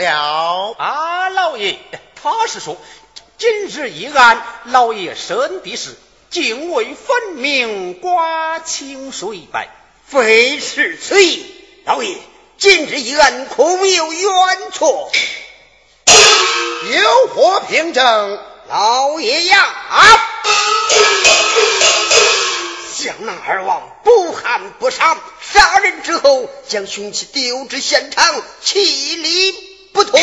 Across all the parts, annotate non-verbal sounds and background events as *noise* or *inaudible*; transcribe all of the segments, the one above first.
了？啊，老爷，他是说今日一案，老爷审的是泾渭分明，瓜清水白，非是此意。老爷，今日一案恐有冤错？有何凭证？老爷呀，啊向南二王不喊不杀，杀人之后将凶器丢至现场，气力不通。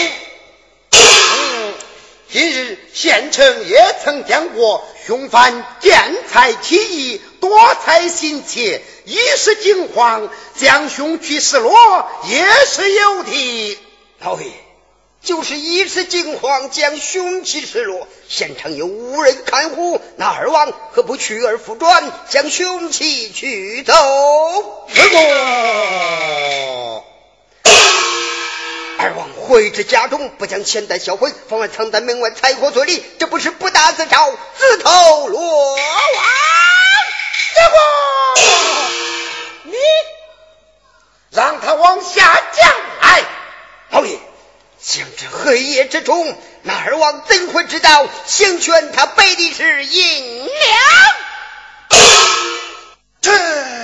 今日县城也曾讲过，凶犯见财起意，多财心切，一时惊慌，将凶器失落，也是有的。老爷。就是一时惊慌，将凶器失落，现场又无人看护，那二王何不去而复转，将凶器取走？二王回至家中，不将钱袋销毁，反而藏在门外柴火堆里，这不是不打自招，自投罗网？这不，你让他往下降来，老爷。将这黑夜之中，那二王怎会知道行权他背的是银两？*coughs* 这。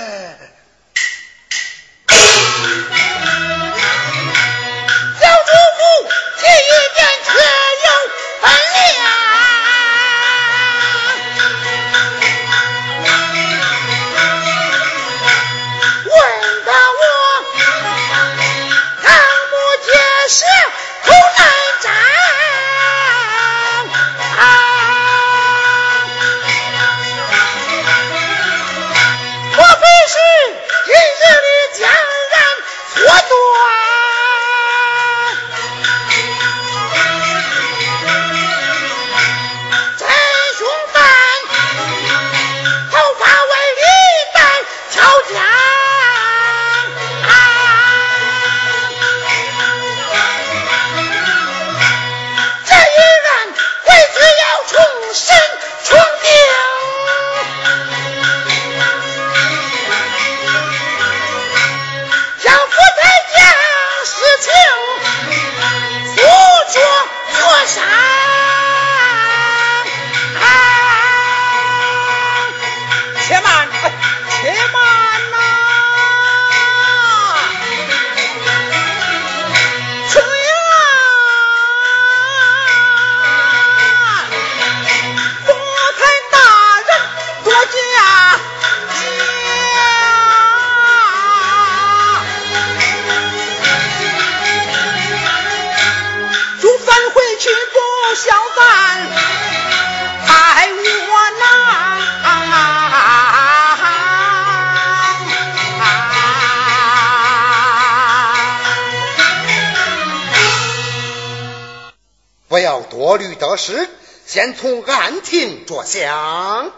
从案情着想。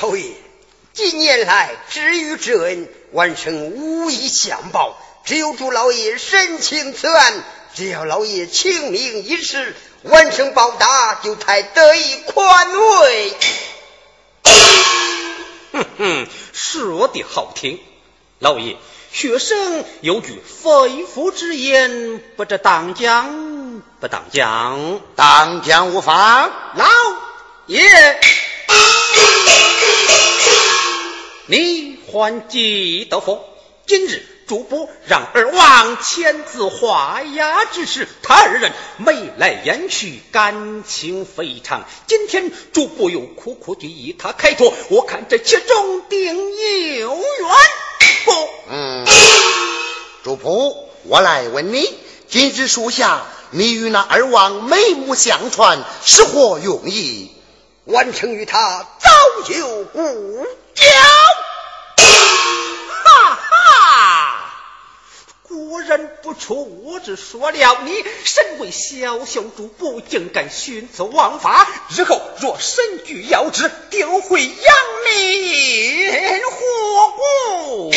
老爷，近年来知遇之恩，晚生无以相报，只有祝老爷深情此案。只要老爷清明一时，晚生报答就才得以宽慰。哼哼，说的好听，老爷。学生有句肺腑之言，不知当讲不当讲？当讲无妨。老爷，你还记得否？今日主簿让二王签字画押之时，他二人眉来眼去，感情非常。今天主簿又苦苦地与他开脱，我看这其中定有缘。不，嗯，主仆，我来问你，今日属下，你与那二王眉目相传，是何用意？完成与他早有故交。哈哈，果然不出我之所料，你身为小小主仆，竟敢徇私枉法，日后若身居要职，定会扬名祸国。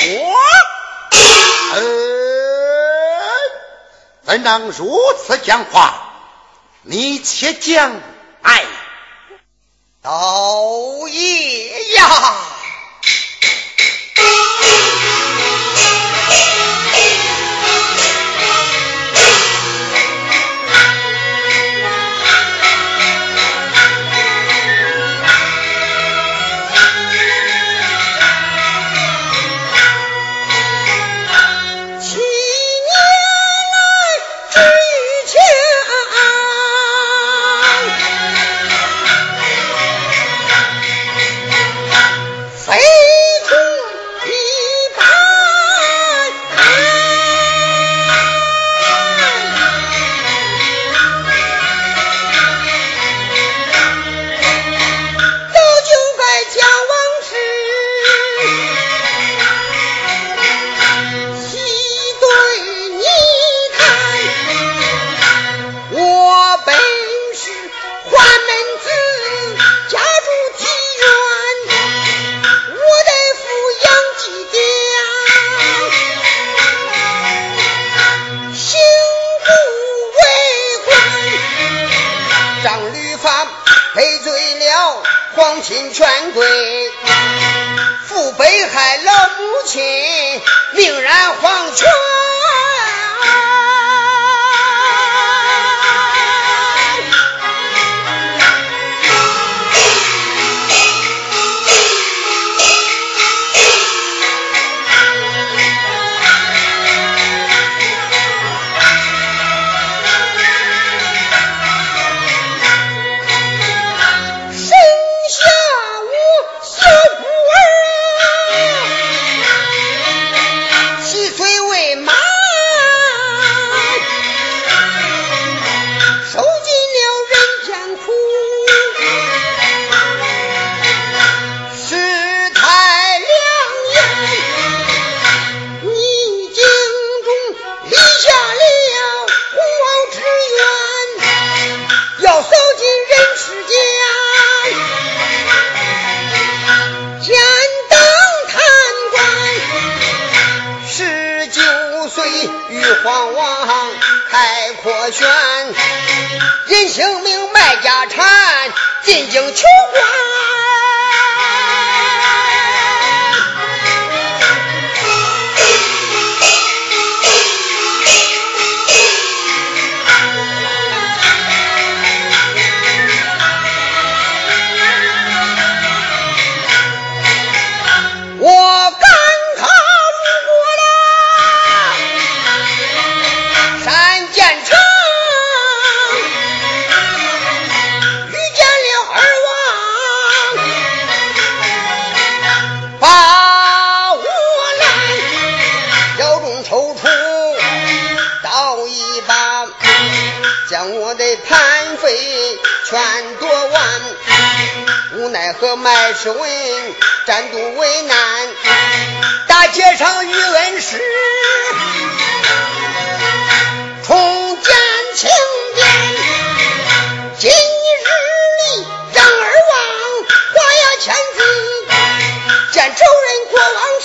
怎能如此讲话？你且讲来。老爷呀！进京求官。是问战斗为难，大街上遇恩师，重见情面。今日里人二王我呀千岁，见仇人国王。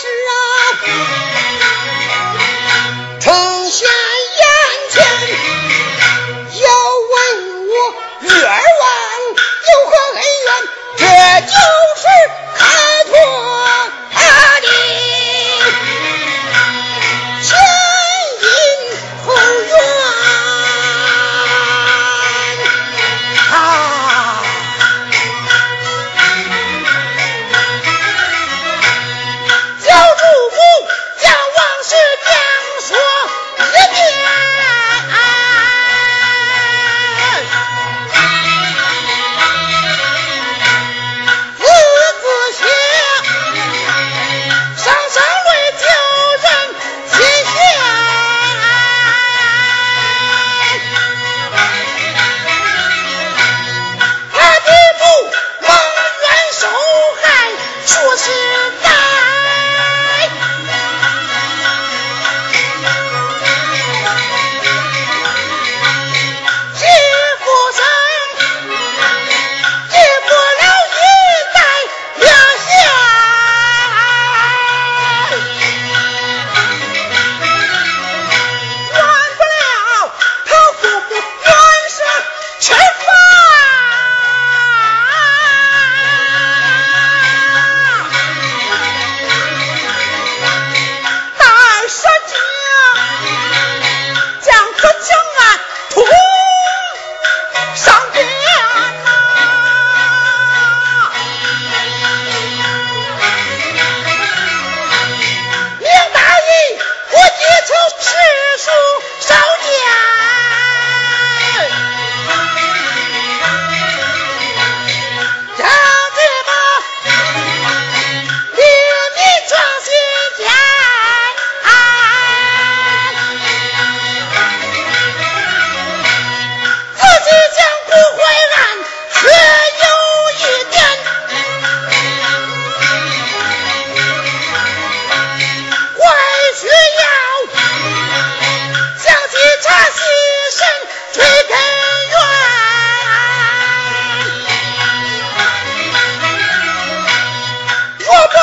我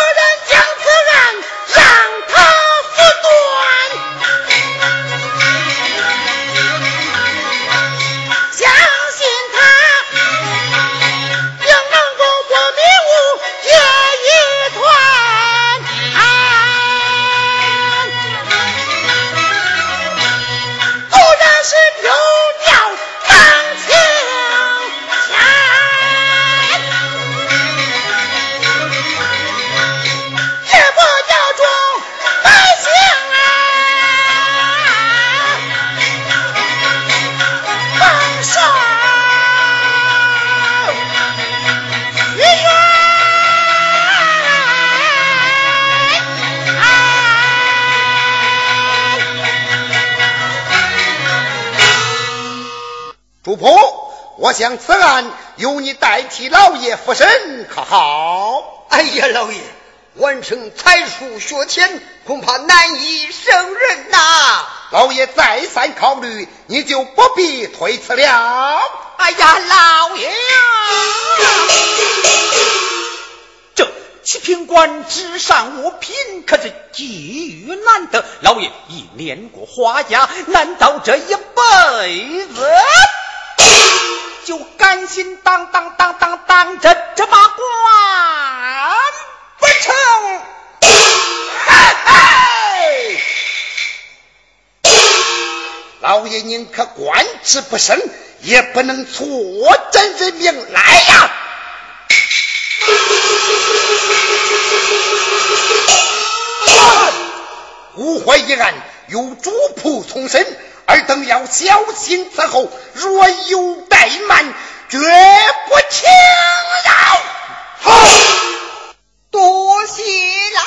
你就不必推辞了。哎呀，老爷，这七品官之上五品可是机遇难得，老爷已年过花甲，难道这一辈子？就甘心当当当当当这这把官不成？老爷宁可官职不升，也不能错朕人命来呀！误会一案由主仆从审。尔等要小心伺候，若有怠慢，绝不轻饶。好，多谢老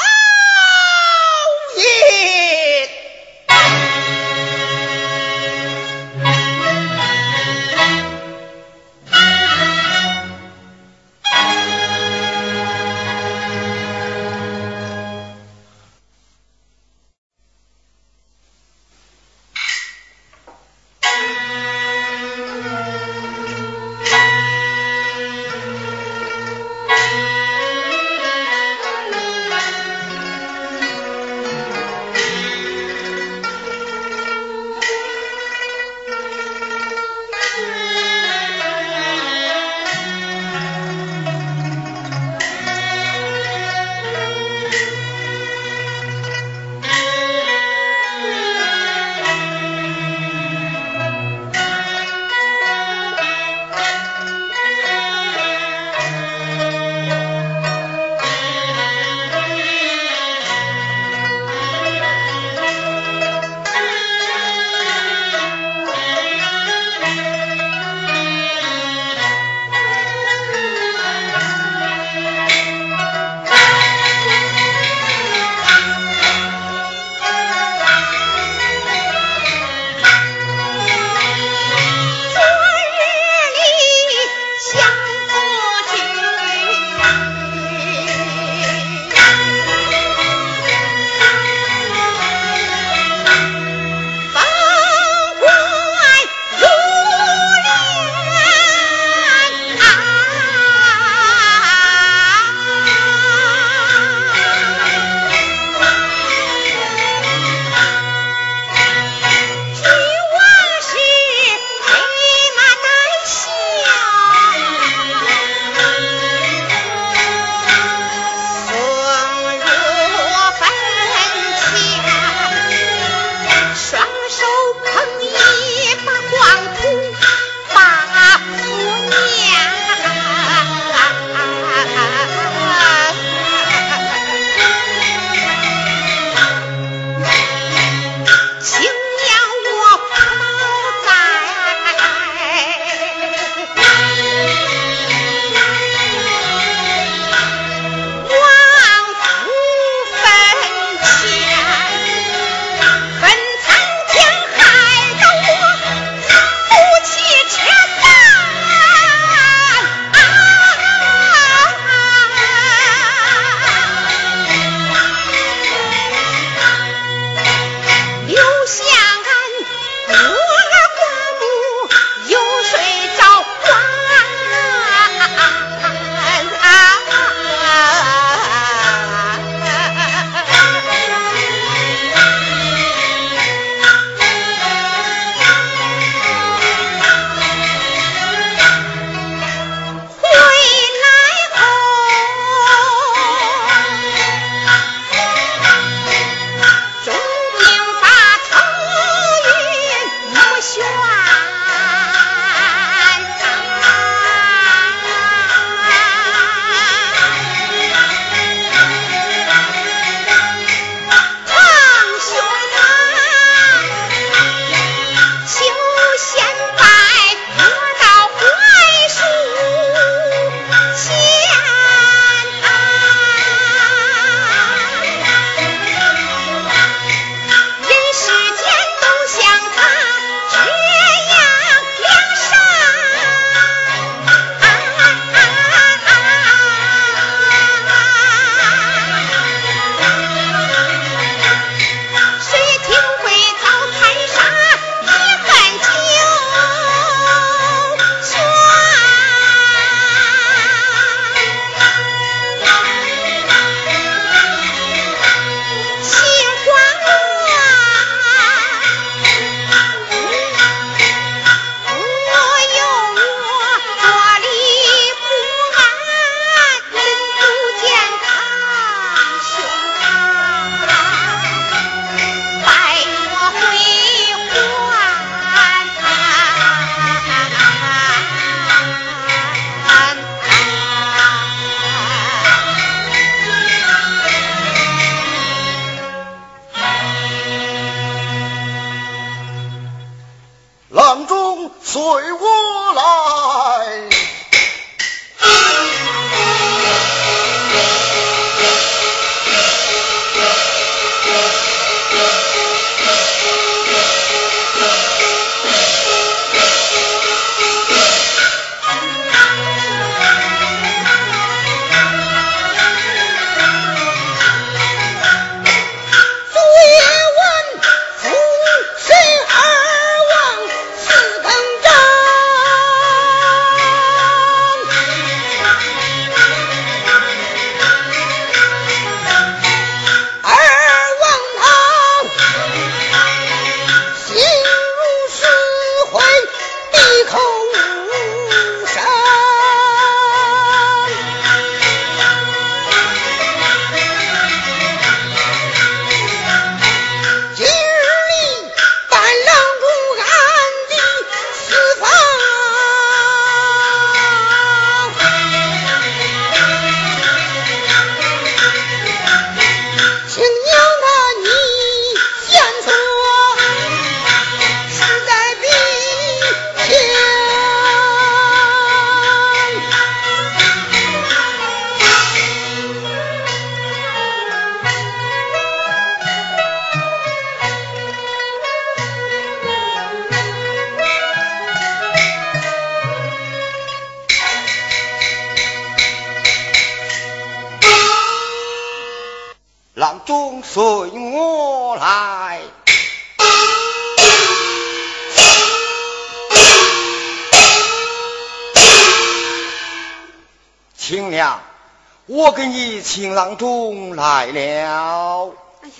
我给你请郎中来了。哎呀，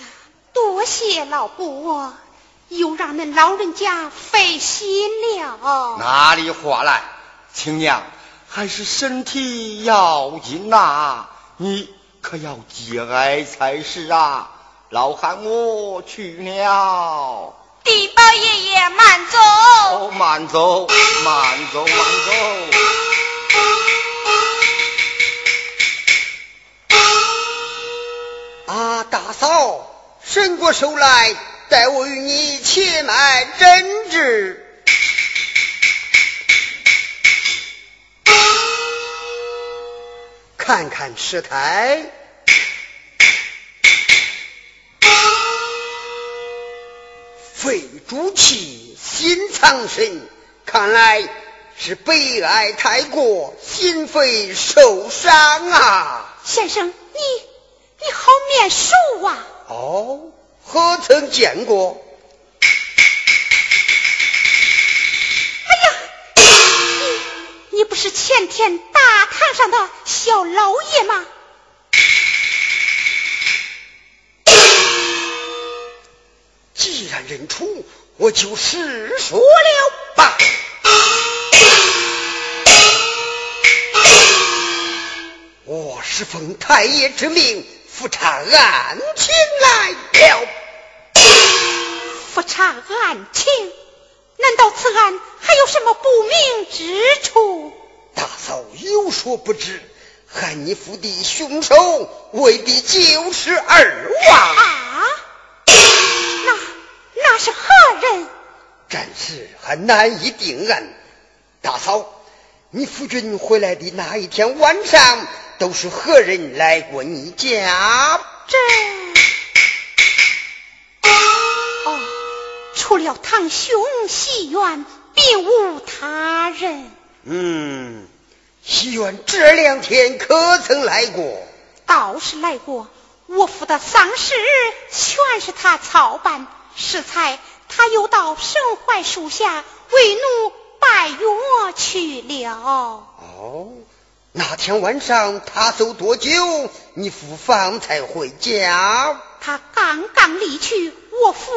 多谢老伯，又让恁老人家费心了。哪里话来，青娘，还是身体要紧呐，你可要节哀才是啊。老汉我去了。地保爷爷慢走。哦，慢走，慢走，慢走。啊，大嫂，伸过手来，待我与你切脉诊治。看看舌苔，肺主气，心藏神，看来是悲哀太过，心肺受伤啊！先生，你。你好面熟啊！哦，何曾见过？哎呀，你你不是前天大堂上的小老爷吗？既然认出，我就实说了吧。我是奉太爷之命。复查案情来了，复查案情，难道此案还有什么不明之处？大嫂有所不知，害你府的凶手未必就是二王啊！那那是何人？暂时还难以定案。大嫂，你夫君回来的那一天晚上。都是何人来过你家？这哦，除了堂兄西元，并无他人。嗯，西元这两天可曾来过？倒是来过。我府的丧事全是他操办，适才他又到神槐树下为奴拜月去了。哦。那天晚上他走多久？你父方才回家？他刚刚离去，我父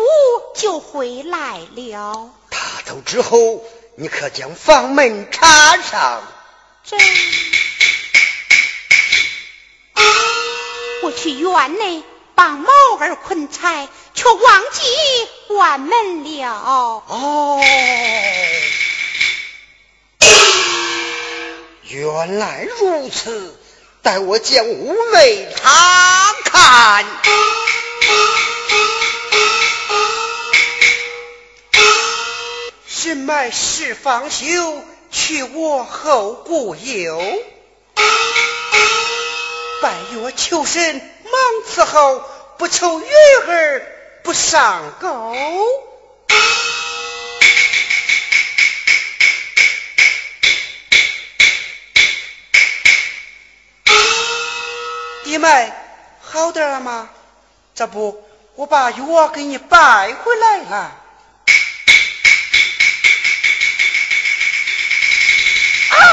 就回来了。他走之后，你可将房门插上。这，我去院内帮猫儿捆柴，却忘记关门了。哦。原来如此，待我将五妹查看。神脉是方休，去我后顾有。拜月求神，忙伺候，不愁月儿不上钩。弟妹，好点了吗？这不，我把药给你带回来了。啊！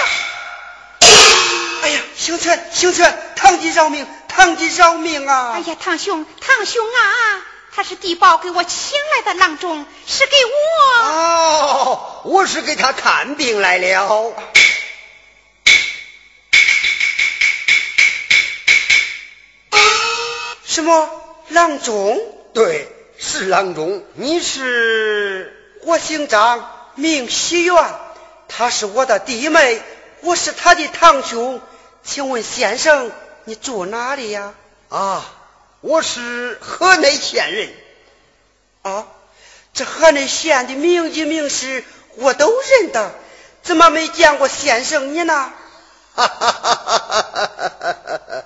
哎呀，星辰，星辰，堂弟饶命，堂弟饶命啊！哎呀，堂兄，堂兄啊，他是地保给我请来的郎中，是给我。哦，我是给他看病来了。么郎中？对，是郎中。你是？我姓张，名喜元，她是我的弟妹，我是她的堂兄。请问先生，你住哪里呀？啊，我是河内县人。啊，这河内县的名人名士我都认得，怎么没见过先生你呢？*laughs* 哈哈哈哈哈哈！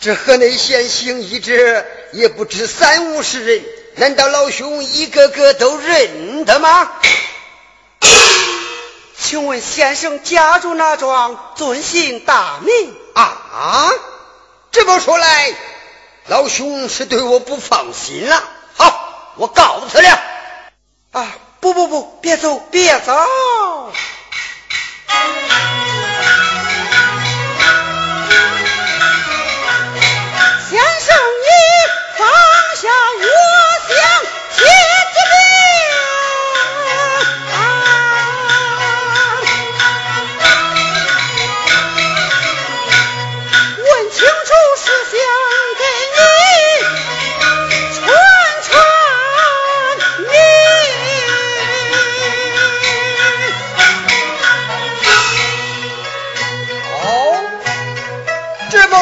这河内县行医者也不止三五十人，难道老兄一个个都认得吗？*coughs* 请问先生家住哪庄，尊姓大名？啊，这么说来，老兄是对我不放心了。好，我告辞了。啊，不不不，别走，别走。*coughs* *coughs*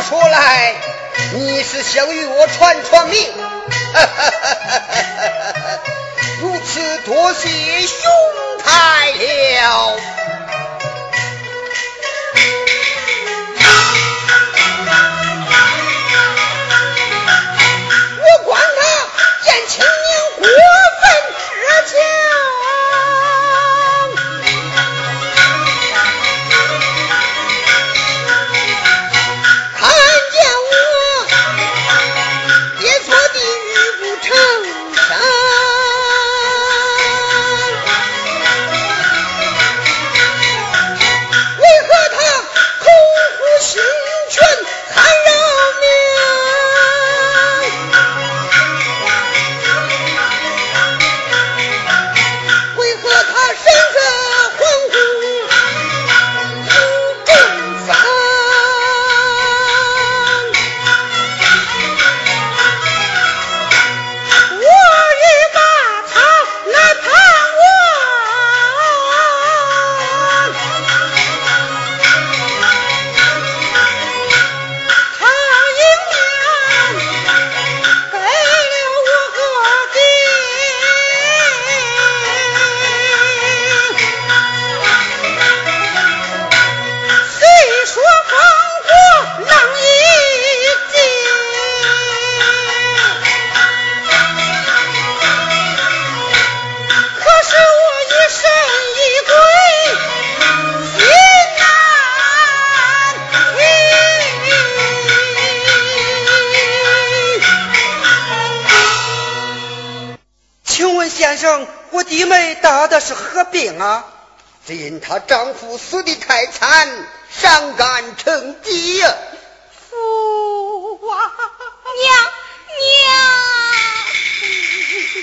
说来，你是想与我传传命，*laughs* 如此多谢兄台了。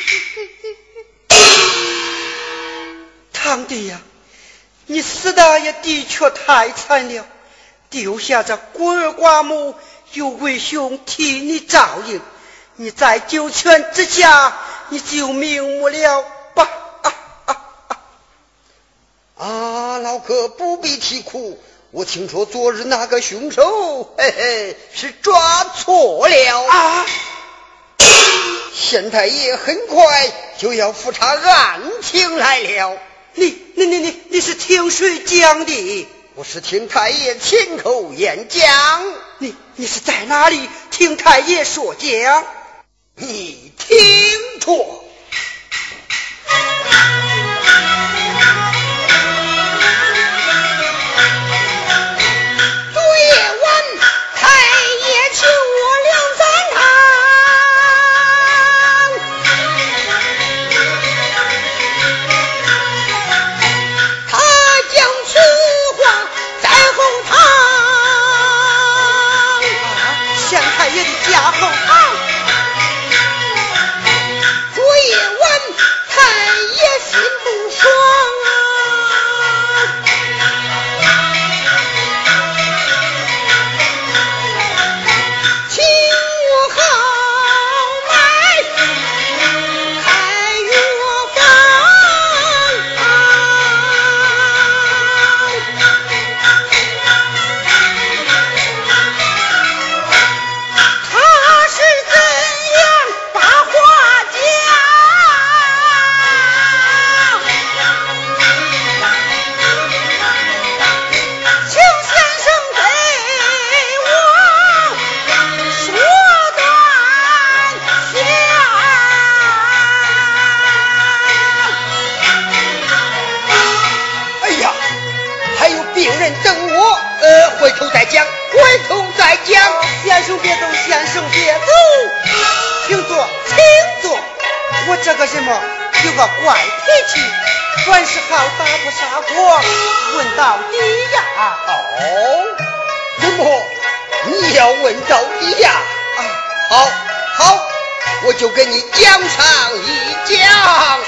*laughs* 堂弟呀，你死的也的确太惨了，丢下这孤儿寡母，有为兄替你照应，你在九泉之下，你就瞑目了吧。*laughs* 啊，老哥不必啼哭。我听说昨日那个凶手，嘿嘿，是抓错了啊。县太爷很快就要复查案情来了。你、你、你、你，你是听谁讲的？我是听太爷亲口演讲。你、你是在哪里听太爷说讲？你听着。我这个人嘛，有个怪脾气，凡是好打不杀过，问到底呀。哦，怎么你要问到底呀？啊，好，好，我就跟你讲上一讲。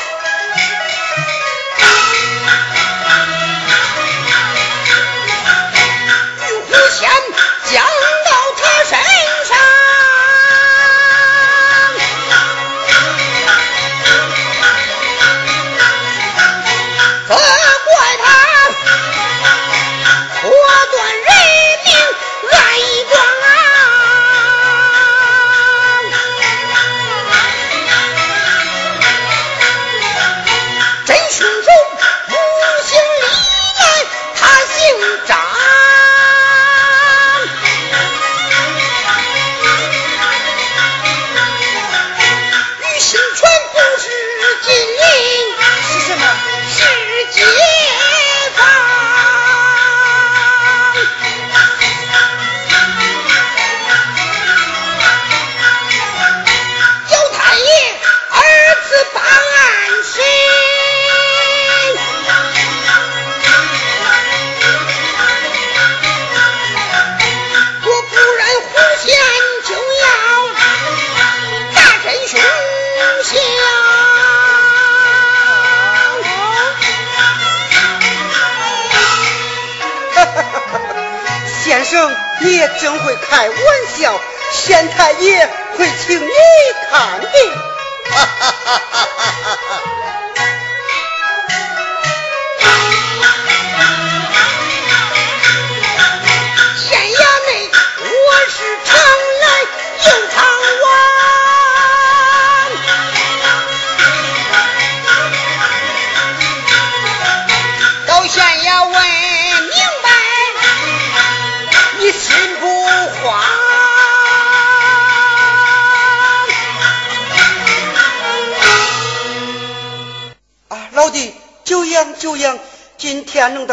真会开玩笑县太爷会请你看病。哈哈哈哈。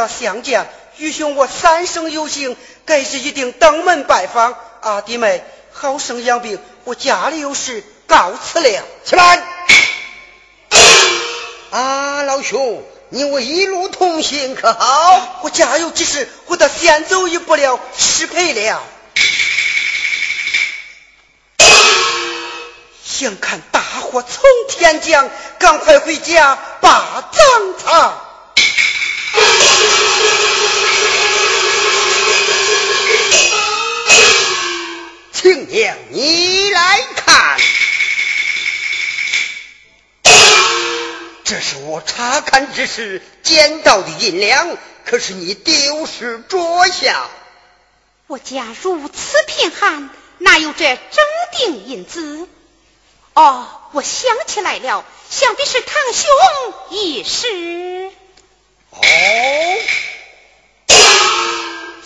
到相见，余兄我三生有幸，该是一定登门拜访。阿弟妹，好生养病，我家里有事，告辞了。起来！*coughs* 啊，老兄，你我一路同行可好？我家有急事，我得先走一步了，失陪了。*coughs* 想看大火从天降，赶快回家把葬场。*laughs* 请娘，你来看，这是我查看之时捡到的银两，可是你丢失桌下。我家如此贫寒，哪有这整锭银子？哦，我想起来了，想必是堂兄遗失。哦，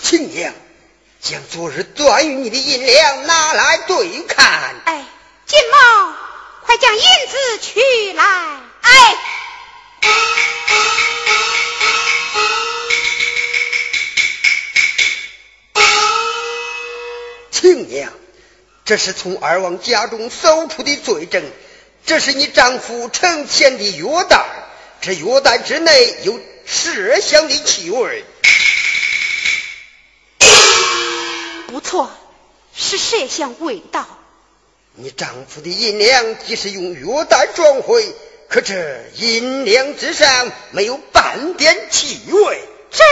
亲娘。将昨日断与你的银两拿来对看。哎，金毛，快将银子取来。哎，亲娘，这是从二王家中搜出的罪证，这是你丈夫盛钱的药袋，这药袋之内有麝香的气味。不错，是麝香味道。你丈夫的银两即是用药袋装回，可这银两之上没有半点气味。这，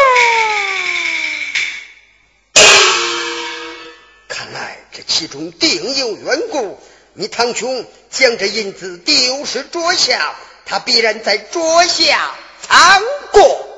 看来这其中定有缘故。你堂兄将这银子丢失桌下，他必然在桌下藏过。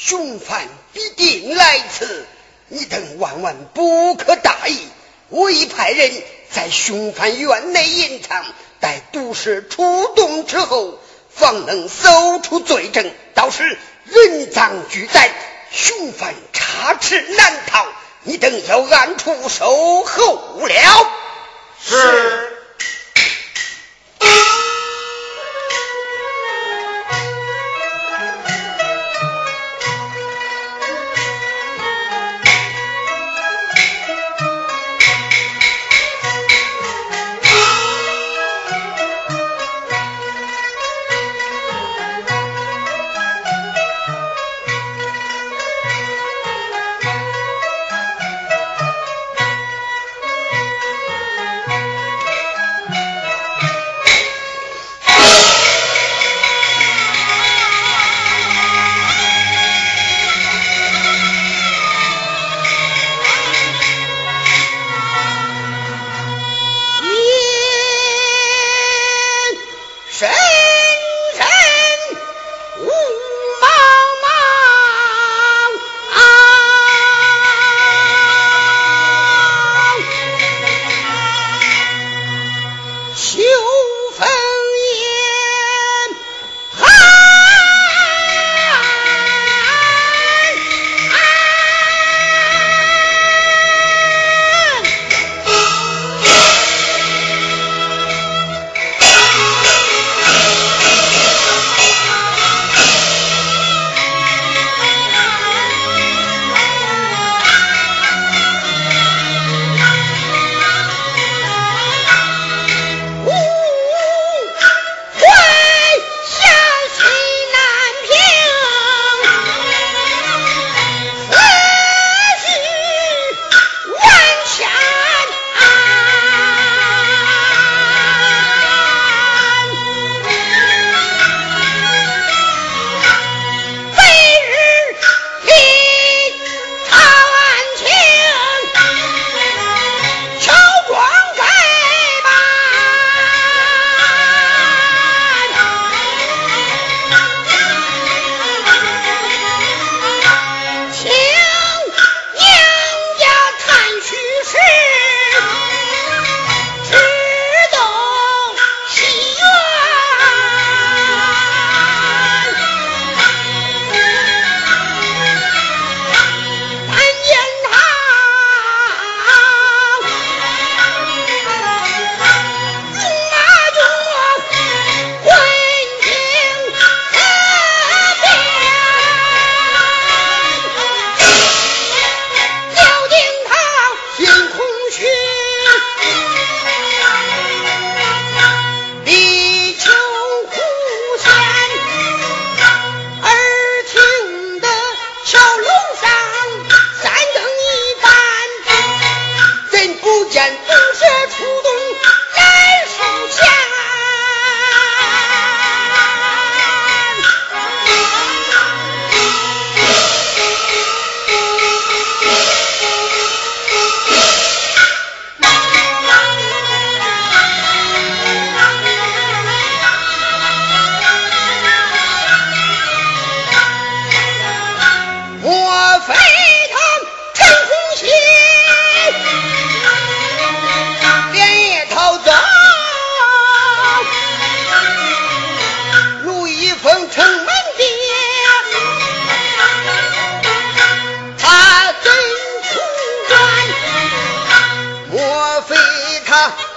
凶犯必定来此，你等万万不可大意。我已派人在凶犯院内隐藏，待毒蛇出动之后，方能搜出罪证。到时人赃俱在。凶犯插翅难逃，你等要暗处守候了。是。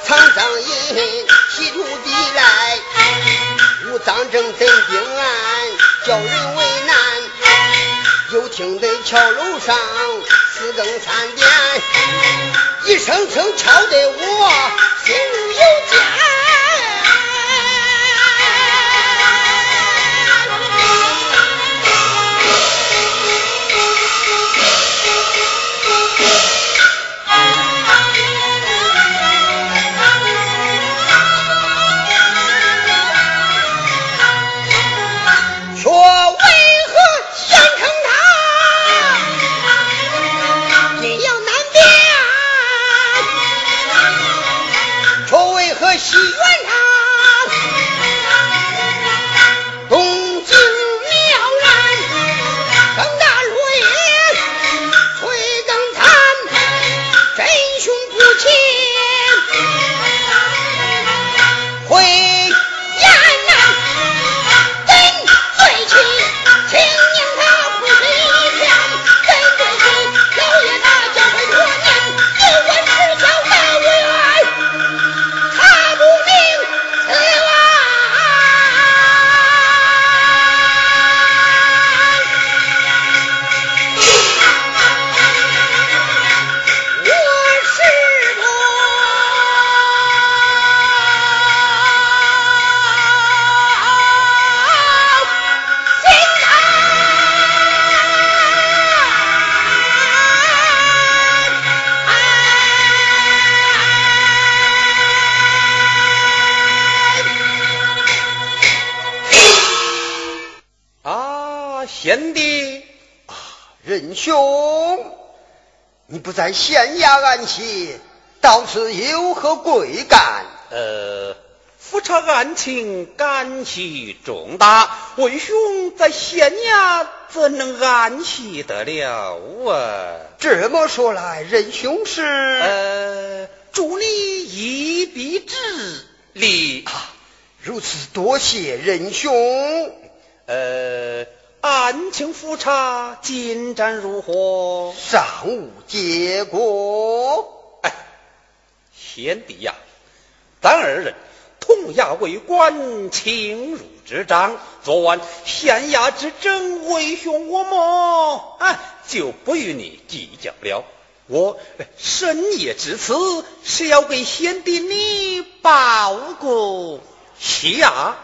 沧桑阴气土地来无脏正怎定案叫人为难。又听得桥楼上四更三点一声声敲得我心如油煎在县衙安息，到此有何贵干？呃，复查案情干系重大，为兄在县衙怎能安息得了啊？这么说来，仁兄是……呃，助你一臂之力啊！如此多谢仁兄。呃。案情复查进展如何？尚无结果。哎，贤弟呀，咱二人同衙为官，情如之长。昨晚县衙之争，为兄我么啊，就不与你计较了。我深夜至此，是要给贤弟你报个下。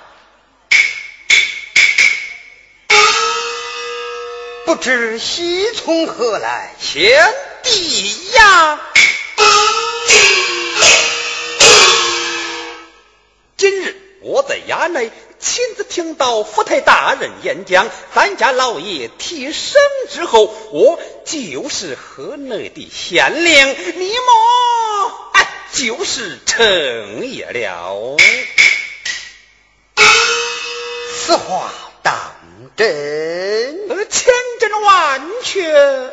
不知喜从何来，贤弟呀！今日我在衙内亲自听到府台大人演讲，咱家老爷提升之后，我就是河内的县令，你莫哎，就是成也了。此话当真？千真万确。*laughs*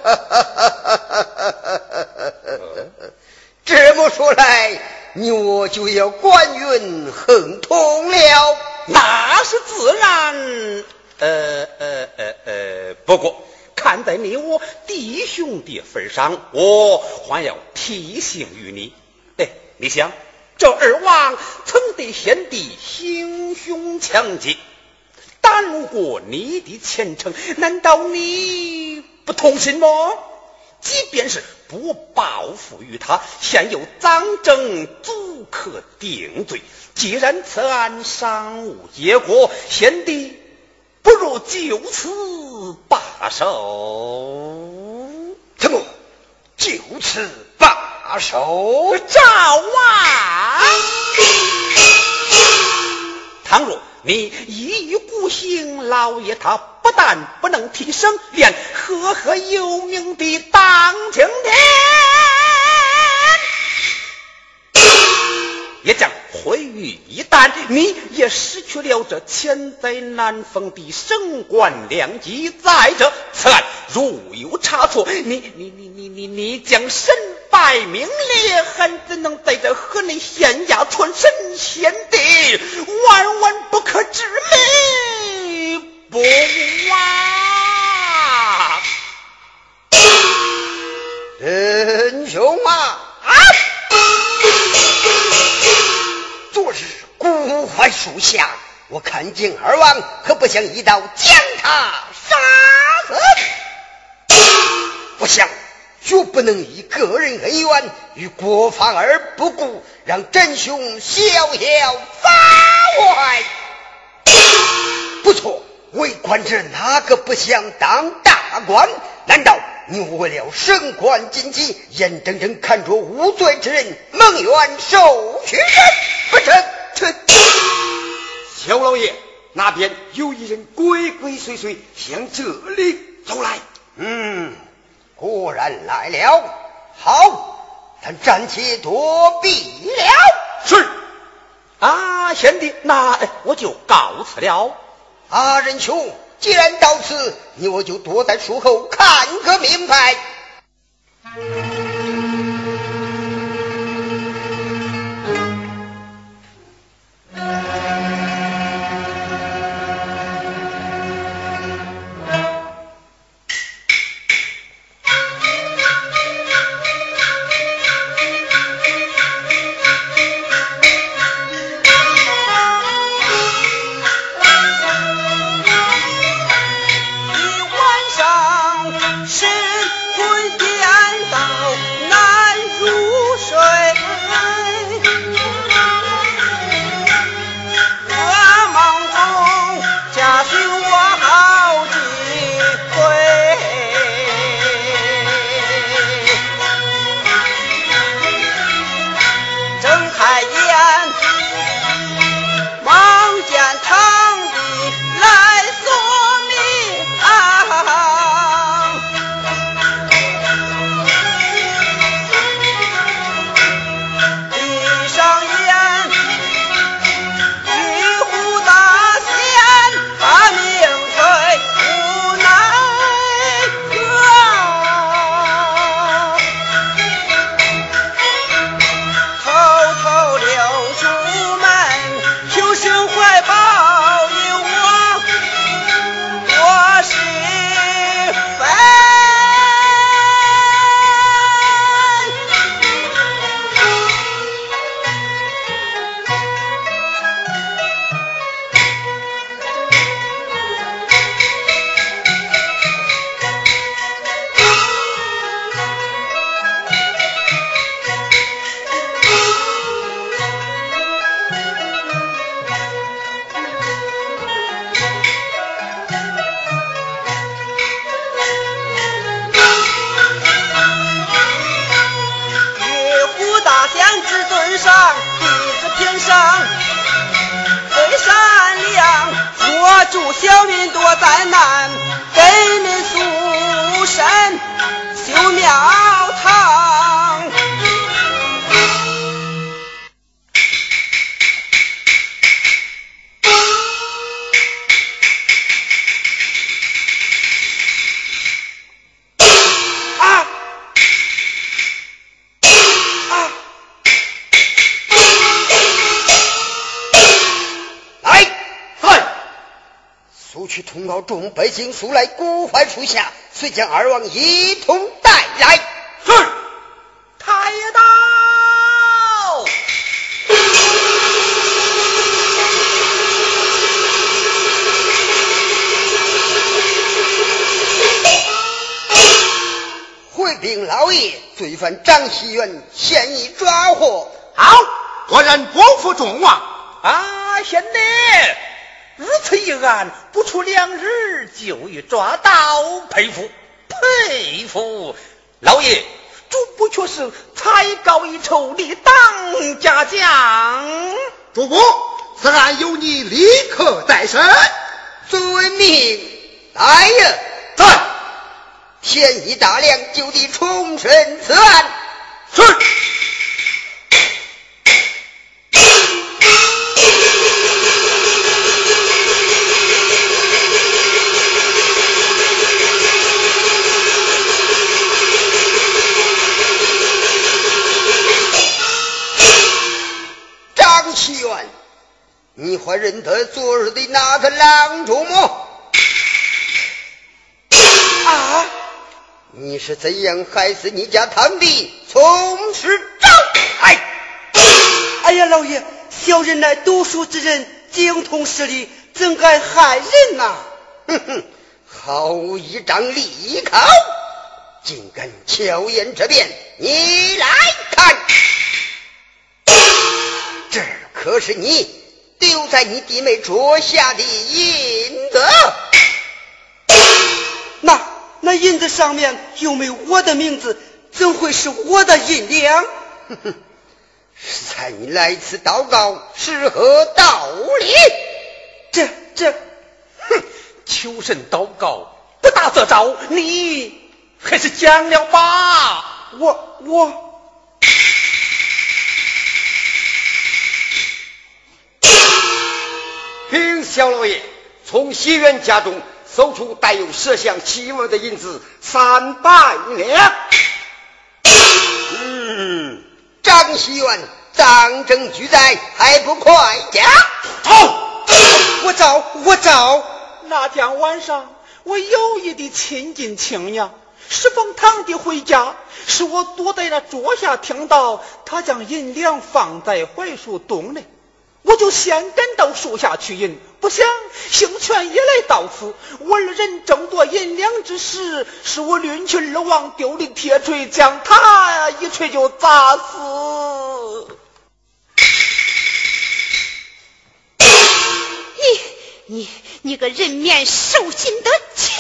这么说来，你我就要官运亨通了。那是自然。呃呃呃呃，不过看在你我弟兄的份上，我还要提醒于你。哎，你想，这二王曾对先帝行凶抢劫。耽误过你的前程，难道你不痛心吗？即便是不报复于他，现有赃证足可定罪。既然此案尚无结果，贤弟不如就此罢手。怎么就此罢手？赵啊！倘若。你一意孤行，老爷他不但不能提升，连赫赫有名的当青天也将毁于一旦。你也失去了这千载难逢的升官良机。再者，此案如有差错，你你你你你你将身败名裂，汉怎能在这河内县衙存身？贤弟，万万不可知命不啊！仁兄啊！昨日孤槐树下，我看见二王，可不想一刀将他杀死。不想。绝不能以个人恩怨与国法而不顾，让真凶逍遥法外。不错，为官者哪个不想当大官？难道你为了升官晋级，眼睁睁看着无罪之人蒙冤受屈？不成？小老爷，那边有一人鬼鬼祟祟向这里走来。嗯。果然来了，好，咱暂且躲避了。是，啊，贤弟，那我就告辞了。啊，仁兄，既然到此，你我就躲在树后看个明白。众百姓速来古槐树下，遂将二王一同带来。是，太爷到。回禀老爷，罪犯张熙元现已抓获。好，果然不负众望。啊，贤弟。如此一案，不出两日就已抓到，佩服佩服！老爷，主簿却是才高一筹，的当家将。主簿，此案由你立刻在身。遵命，来呀！在。天一大亮，就地重审此案。是。认得昨日的那个郎主么？啊！你是怎样害死你家堂弟从实招？哎！哎呀，老爷，小人乃读书之人，精通事理，怎敢害人呐？哼哼，好一张利口，竟敢巧言之辩！你来看，这可是你。丢在你弟妹桌下的银子，那那银子上面又没有我的名字，怎会是我的银两？哼哼，是在你来此祷告是何道理？这这，哼，求神祷告不打则招，你还是讲了吧。我我。禀小老爷，从西园家中搜出带有麝香气味的银子三百两。嗯，张西元当证俱在，还不快讲？好，我找我找。那天晚上，我有意的亲近亲娘，侍奉堂弟回家，是我躲在那桌下听到他将银两放在槐树洞内。我就先赶到树下去饮，不想兴全也来到此。我二人争夺银两之时，是我抡起二王丢的铁锤，将他一锤就砸死。你你你个人面兽心的强！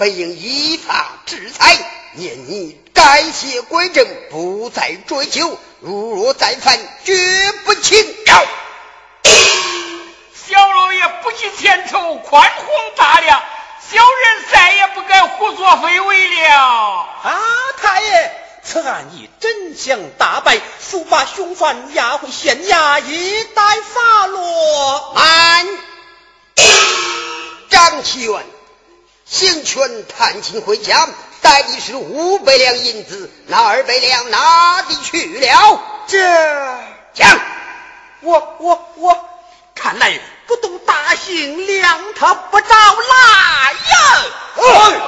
本应依法制裁。念你改邪归正，不再追究。如若再犯，绝不轻饶。小老爷不计前仇，宽宏大量，小人再也不敢胡作非为了。啊，太爷，此案已真相大白，速把凶犯押回县衙，以权探亲回家，带的是五百两银子，那二百两哪里去了？这讲，我我我，看来不动大刑，量他不着来呀！哎，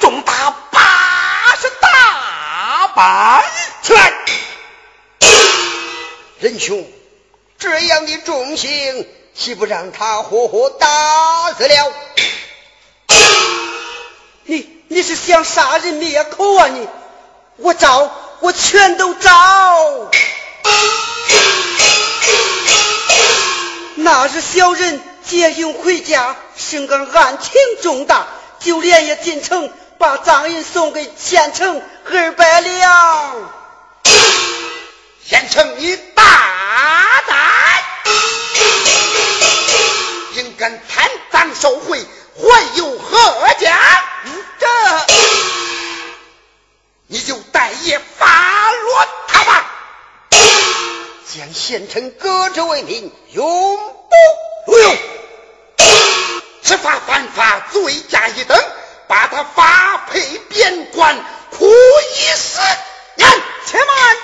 重大八十大板起来，仁兄，这样的重刑。岂不让他活活打死了？你你是想杀人灭口啊你！我招，我全都招。*laughs* 那日小人借用回家，深感案情重大，就连夜进城，把赃银送给县城二百两。*laughs* 县城你大胆！应敢贪赃受贿，还有何家？这你就待夜发落他吧，将县城革职为民，永不录用。此法犯法，罪加一等，把他发配边关，苦役十年。且慢，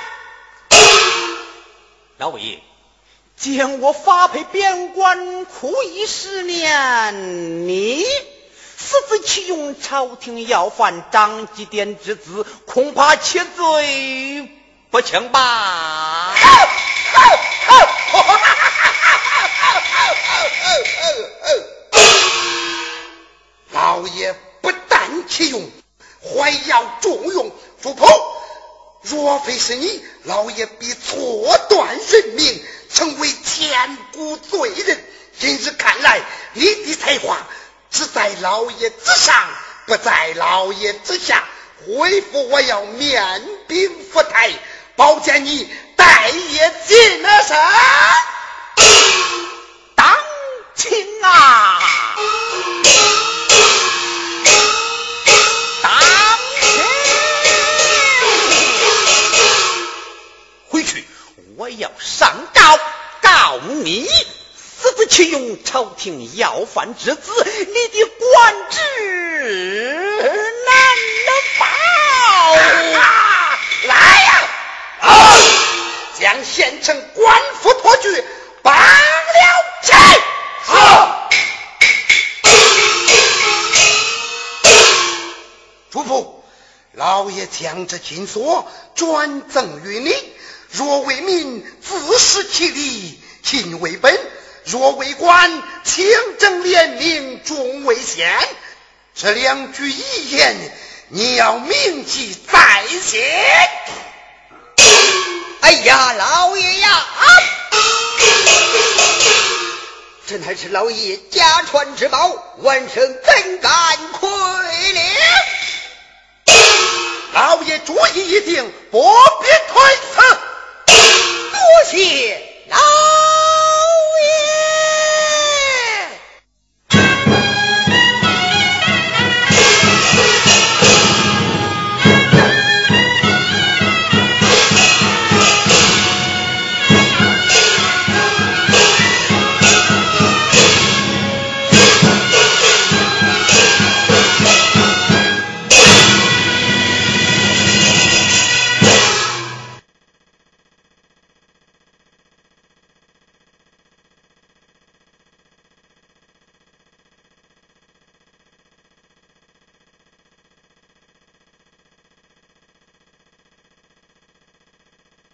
老五爷。将我发配边关，苦役十年。你私自启用朝廷要犯张继典之子，恐怕其罪不轻吧？老爷不但启用，还要重用主仆。若非是你，老爷必错断人命，成为千古罪人。今日看来，你的才华只在老爷之上，不在老爷之下。回复我要面禀福台，保荐你待业晋升。当亲啊！告你。私自启用朝廷要犯之子，你的官职难保。来呀！啊！将县城官府托举绑了起。好。主仆，老爷将这金锁转赠于你，若为民，自食其力，勤为本若为官清正廉明忠为先这两句遗言你要铭记在心。哎呀老爷呀啊这乃是老爷家传之宝晚生怎敢亏了老爷主意已定不必推辞多谢老